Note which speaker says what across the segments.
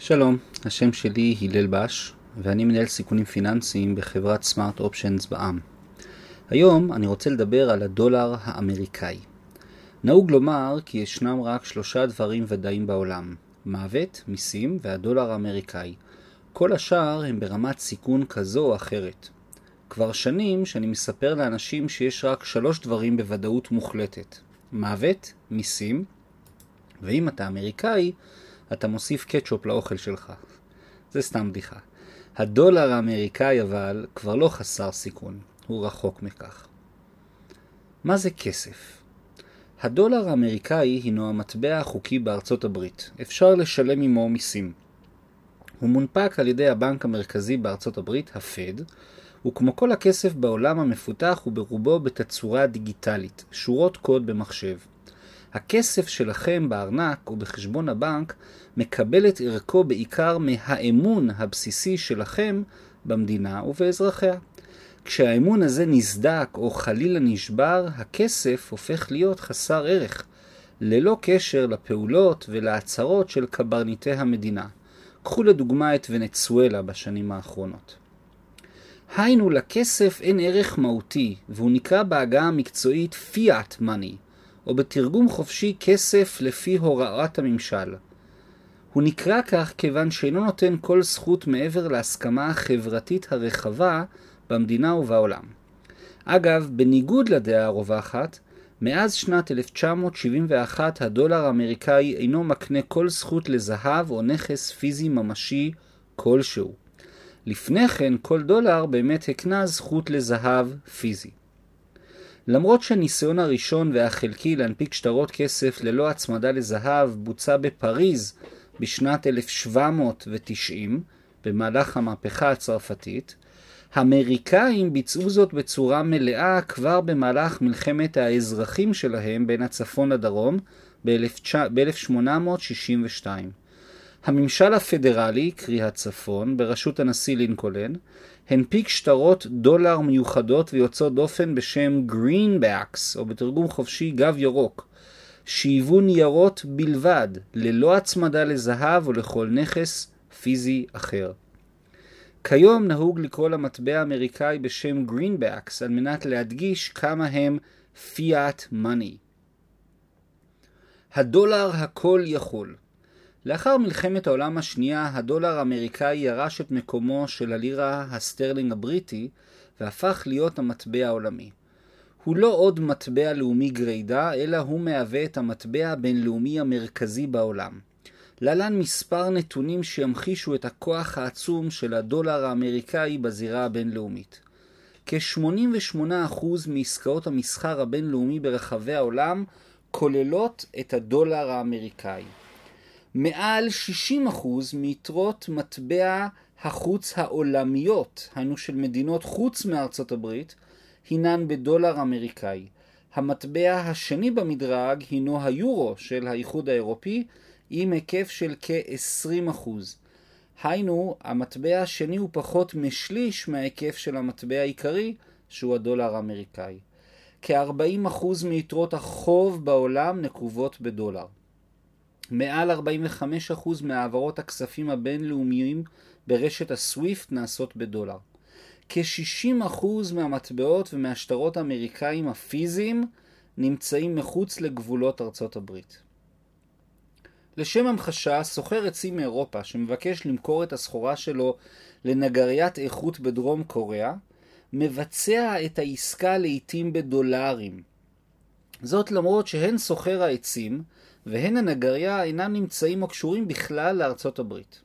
Speaker 1: שלום, השם שלי הלל בש, ואני מנהל סיכונים פיננסיים בחברת סמארט אופשנס בע"מ. היום אני רוצה לדבר על הדולר האמריקאי. נהוג לומר כי ישנם רק שלושה דברים ודאיים בעולם, מוות, מיסים והדולר האמריקאי. כל השאר הם ברמת סיכון כזו או אחרת. כבר שנים שאני מספר לאנשים שיש רק שלוש דברים בוודאות מוחלטת, מוות, מיסים, ואם אתה אמריקאי, אתה מוסיף קטשופ לאוכל שלך. זה סתם בדיחה. הדולר האמריקאי אבל כבר לא חסר סיכון, הוא רחוק מכך. מה זה כסף? הדולר האמריקאי הינו המטבע החוקי בארצות הברית. אפשר לשלם עמו מיסים. הוא מונפק על ידי הבנק המרכזי בארצות הברית, הפד, וכמו כל הכסף בעולם המפותח הוא ברובו בתצורה דיגיטלית, שורות קוד במחשב. הכסף שלכם בארנק או בחשבון הבנק מקבל את ערכו בעיקר מהאמון הבסיסי שלכם במדינה ובאזרחיה. כשהאמון הזה נסדק או חלילה נשבר, הכסף הופך להיות חסר ערך, ללא קשר לפעולות ולהצהרות של קברניטי המדינה. קחו לדוגמה את ונצואלה בשנים האחרונות. היינו, לכסף אין ערך מהותי, והוא נקרא בהגה המקצועית פיאט מאני, או בתרגום חופשי כסף לפי הוראת הממשל. הוא נקרא כך כיוון שאינו נותן כל זכות מעבר להסכמה החברתית הרחבה במדינה ובעולם. אגב, בניגוד לדעה הרווחת, מאז שנת 1971 הדולר האמריקאי אינו מקנה כל זכות לזהב או נכס פיזי ממשי כלשהו. לפני כן כל דולר באמת הקנה זכות לזהב פיזי. למרות שהניסיון הראשון והחלקי להנפיק שטרות כסף ללא הצמדה לזהב בוצע בפריז בשנת 1790, במהלך המהפכה הצרפתית, האמריקאים ביצעו זאת בצורה מלאה כבר במהלך מלחמת האזרחים שלהם בין הצפון לדרום ב-1862. הממשל הפדרלי, קרי הצפון, בראשות הנשיא לינקולן, הנפיק שטרות דולר מיוחדות ויוצאות דופן בשם greenbacks, או בתרגום חופשי גב ירוק, שהיוו ניירות בלבד, ללא הצמדה לזהב או לכל נכס פיזי אחר. כיום נהוג לקרוא למטבע האמריקאי בשם greenbacks על מנת להדגיש כמה הם fiat money. הדולר הכל יכול לאחר מלחמת העולם השנייה, הדולר האמריקאי ירש את מקומו של הלירה הסטרלינג הבריטי והפך להיות המטבע העולמי. הוא לא עוד מטבע לאומי גרידא, אלא הוא מהווה את המטבע הבינלאומי המרכזי בעולם. להלן מספר נתונים שימחישו את הכוח העצום של הדולר האמריקאי בזירה הבינלאומית. כ-88% מעסקאות המסחר הבינלאומי ברחבי העולם כוללות את הדולר האמריקאי. מעל 60% מיתרות מטבע החוץ העולמיות, היינו של מדינות חוץ מארצות הברית, הינן בדולר אמריקאי. המטבע השני במדרג הינו היורו של האיחוד האירופי, עם היקף של כ-20%. היינו, המטבע השני הוא פחות משליש מההיקף של המטבע העיקרי, שהוא הדולר האמריקאי. כ-40% מיתרות החוב בעולם נקובות בדולר. מעל 45% מהעברות הכספים הבינלאומיים ברשת הסוויפט נעשות בדולר. כ-60% מהמטבעות ומהשטרות האמריקאים הפיזיים נמצאים מחוץ לגבולות ארצות הברית. לשם המחשה, סוחר עצים מאירופה שמבקש למכור את הסחורה שלו לנגריית איכות בדרום קוריאה, מבצע את העסקה לעיתים בדולרים. זאת למרות שהן סוחר העצים והן הנגריה אינם נמצאים או קשורים בכלל לארצות הברית.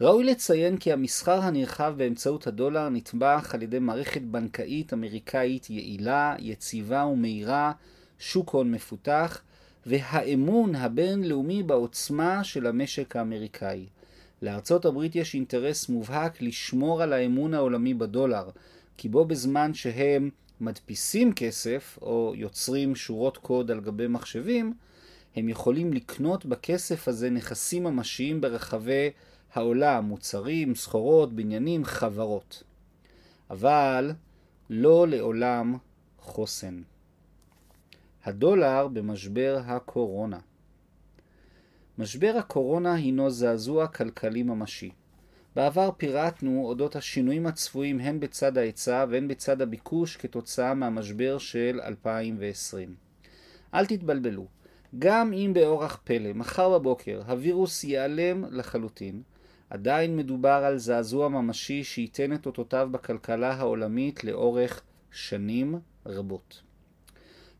Speaker 1: ראוי לציין כי המסחר הנרחב באמצעות הדולר נתמך על ידי מערכת בנקאית אמריקאית יעילה, יציבה ומהירה, שוק הון מפותח, והאמון הבינלאומי בעוצמה של המשק האמריקאי. לארצות הברית יש אינטרס מובהק לשמור על האמון העולמי בדולר, כי בו בזמן שהם מדפיסים כסף או יוצרים שורות קוד על גבי מחשבים, הם יכולים לקנות בכסף הזה נכסים ממשיים ברחבי העולם, מוצרים, סחורות, בניינים, חברות. אבל לא לעולם חוסן. הדולר במשבר הקורונה. משבר הקורונה הינו זעזוע כלכלי ממשי. בעבר פירטנו אודות השינויים הצפויים הן בצד ההיצע והן בצד הביקוש כתוצאה מהמשבר של 2020. אל תתבלבלו, גם אם באורח פלא מחר בבוקר הווירוס ייעלם לחלוטין, עדיין מדובר על זעזוע ממשי שייתן את אותותיו בכלכלה העולמית לאורך שנים רבות.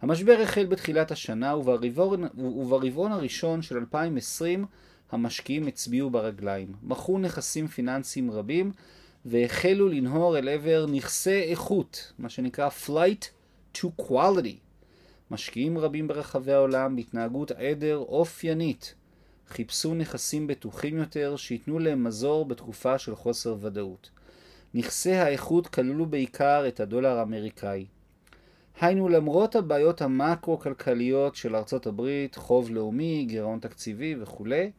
Speaker 1: המשבר החל בתחילת השנה וברבעון, וברבעון הראשון של 2020 המשקיעים הצביעו ברגליים, מכרו נכסים פיננסיים רבים והחלו לנהור אל עבר נכסי איכות, מה שנקרא flight to quality. משקיעים רבים ברחבי העולם בהתנהגות עדר אופיינית חיפשו נכסים בטוחים יותר שייתנו להם מזור בתקופה של חוסר ודאות. נכסי האיכות כללו בעיקר את הדולר האמריקאי. היינו למרות הבעיות המקרו-כלכליות של ארצות הברית, חוב לאומי, גירעון תקציבי וכולי,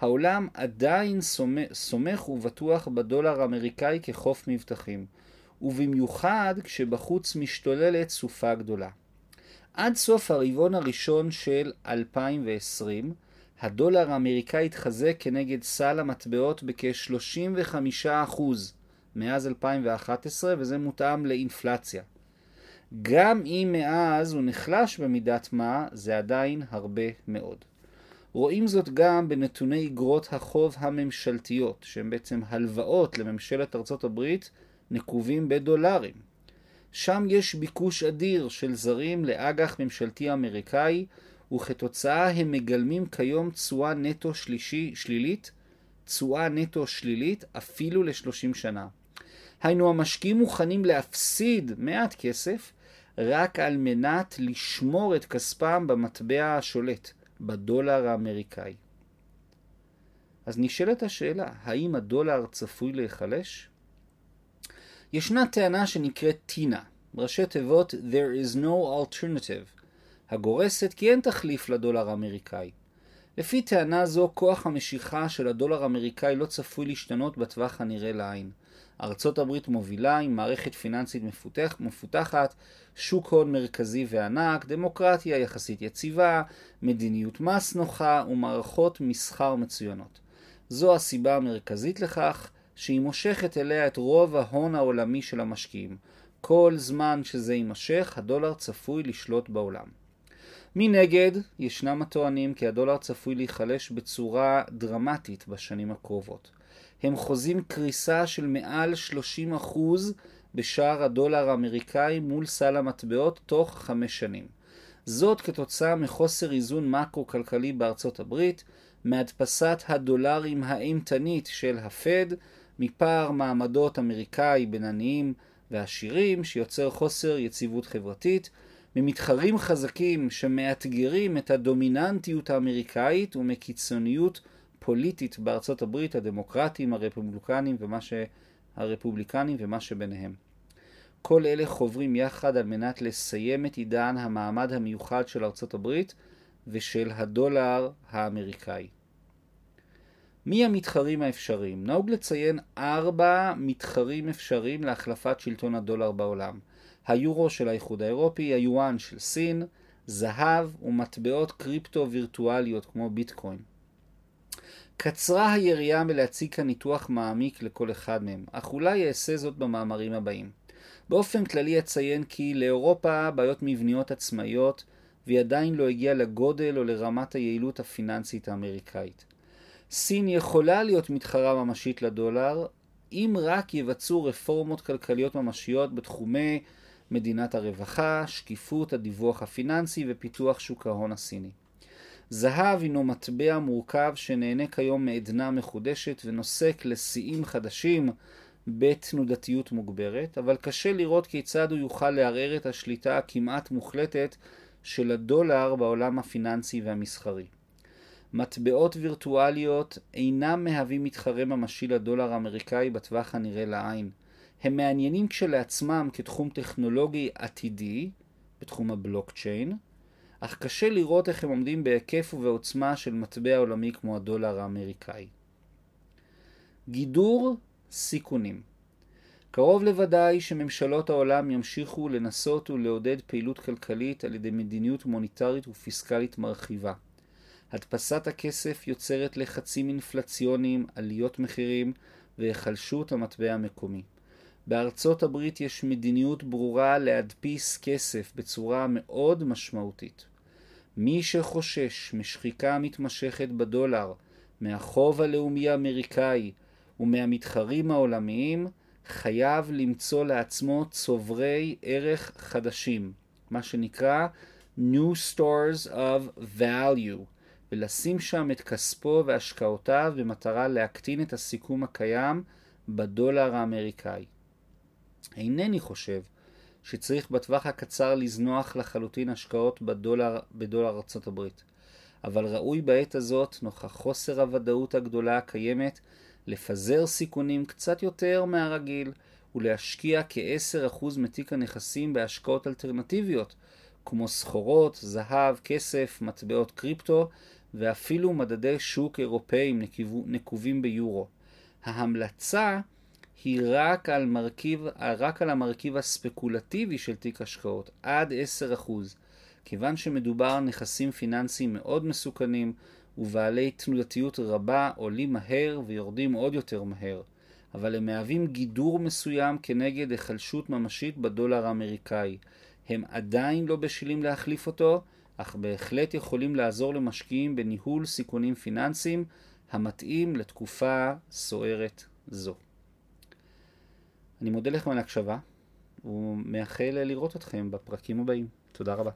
Speaker 1: העולם עדיין סומך ובטוח בדולר האמריקאי כחוף מבטחים, ובמיוחד כשבחוץ משתוללת סופה גדולה. עד סוף הרבעון הראשון של 2020, הדולר האמריקאי התחזק כנגד סל המטבעות בכ-35% מאז 2011, וזה מותאם לאינפלציה. גם אם מאז הוא נחלש במידת מה, זה עדיין הרבה מאוד. רואים זאת גם בנתוני אגרות החוב הממשלתיות, שהם בעצם הלוואות לממשלת ארצות הברית נקובים בדולרים. שם יש ביקוש אדיר של זרים לאג"ח ממשלתי אמריקאי, וכתוצאה הם מגלמים כיום תשואה נטו שלישי, שלילית, תשואה נטו שלילית אפילו ל-30 שנה. היינו המשקיעים מוכנים להפסיד מעט כסף רק על מנת לשמור את כספם במטבע השולט, בדולר האמריקאי. אז נשאלת השאלה, האם הדולר צפוי להיחלש? ישנה טענה שנקראת טינה, ראשי תיבות There is no alternative, הגורסת כי אין תחליף לדולר האמריקאי. לפי טענה זו, כוח המשיכה של הדולר האמריקאי לא צפוי להשתנות בטווח הנראה לעין. ארצות הברית מובילה עם מערכת פיננסית מפותח, מפותחת, שוק הון מרכזי וענק, דמוקרטיה יחסית יציבה, מדיניות מס נוחה ומערכות מסחר מצוינות. זו הסיבה המרכזית לכך שהיא מושכת אליה את רוב ההון העולמי של המשקיעים. כל זמן שזה יימשך, הדולר צפוי לשלוט בעולם. מנגד, ישנם הטוענים כי הדולר צפוי להיחלש בצורה דרמטית בשנים הקרובות. הם חוזים קריסה של מעל 30% בשער הדולר האמריקאי מול סל המטבעות תוך חמש שנים. זאת כתוצאה מחוסר איזון מקרו-כלכלי בארצות הברית, מהדפסת הדולרים האימתנית של הפד, מפער מעמדות אמריקאי בין עניים ועשירים שיוצר חוסר יציבות חברתית, ממתחרים חזקים שמאתגרים את הדומיננטיות האמריקאית ומקיצוניות פוליטית בארצות הברית, הדמוקרטים, הרפובליקנים ומה, ש... הרפובליקנים ומה שביניהם. כל אלה חוברים יחד על מנת לסיים את עידן המעמד המיוחד של ארצות הברית ושל הדולר האמריקאי. מי המתחרים האפשריים? נהוג לציין ארבע מתחרים אפשריים להחלפת שלטון הדולר בעולם. היורו של האיחוד האירופי, היואן של סין, זהב ומטבעות קריפטו וירטואליות כמו ביטקוין. קצרה היריעה מלהציג כאן ניתוח מעמיק לכל אחד מהם, אך אולי אעשה זאת במאמרים הבאים. באופן כללי אציין כי לאירופה בעיות מבניות עצמאיות, והיא עדיין לא הגיעה לגודל או לרמת היעילות הפיננסית האמריקאית. סין יכולה להיות מתחרה ממשית לדולר, אם רק יבצעו רפורמות כלכליות ממשיות בתחומי מדינת הרווחה, שקיפות הדיווח הפיננסי ופיתוח שוק ההון הסיני. זהב הינו מטבע מורכב שנהנה כיום מעדנה מחודשת ונוסק לשיאים חדשים בתנודתיות מוגברת, אבל קשה לראות כיצד הוא יוכל לערער את השליטה הכמעט מוחלטת של הדולר בעולם הפיננסי והמסחרי. מטבעות וירטואליות אינם מהווים מתחרה ממשי לדולר האמריקאי בטווח הנראה לעין. הם מעניינים כשלעצמם כתחום טכנולוגי עתידי, בתחום הבלוקצ'יין, אך קשה לראות איך הם עומדים בהיקף ובעוצמה של מטבע עולמי כמו הדולר האמריקאי. גידור סיכונים קרוב לוודאי שממשלות העולם ימשיכו לנסות ולעודד פעילות כלכלית על ידי מדיניות מוניטרית ופיסקלית מרחיבה. הדפסת הכסף יוצרת לחצים אינפלציוניים, עליות מחירים והיחלשות המטבע המקומי. בארצות הברית יש מדיניות ברורה להדפיס כסף בצורה מאוד משמעותית. מי שחושש משחיקה מתמשכת בדולר, מהחוב הלאומי האמריקאי ומהמתחרים העולמיים, חייב למצוא לעצמו צוברי ערך חדשים, מה שנקרא New Stores of Value, ולשים שם את כספו והשקעותיו במטרה להקטין את הסיכום הקיים בדולר האמריקאי. אינני חושב שצריך בטווח הקצר לזנוח לחלוטין השקעות בדולר, בדולר ארצות הברית. אבל ראוי בעת הזאת, נוכח חוסר הוודאות הגדולה הקיימת, לפזר סיכונים קצת יותר מהרגיל ולהשקיע כ-10% מתיק הנכסים בהשקעות אלטרנטיביות, כמו סחורות, זהב, כסף, מטבעות קריפטו ואפילו מדדי שוק אירופאים נקובים ביורו. ההמלצה היא רק על, מרכיב, רק על המרכיב הספקולטיבי של תיק השקעות, עד 10%, כיוון שמדובר על נכסים פיננסיים מאוד מסוכנים ובעלי תנודתיות רבה עולים מהר ויורדים עוד יותר מהר, אבל הם מהווים גידור מסוים כנגד היחלשות ממשית בדולר האמריקאי. הם עדיין לא בשלים להחליף אותו, אך בהחלט יכולים לעזור למשקיעים בניהול סיכונים פיננסיים המתאים לתקופה סוערת זו. אני מודה לכם על ההקשבה ומאחל לראות אתכם בפרקים הבאים. תודה רבה.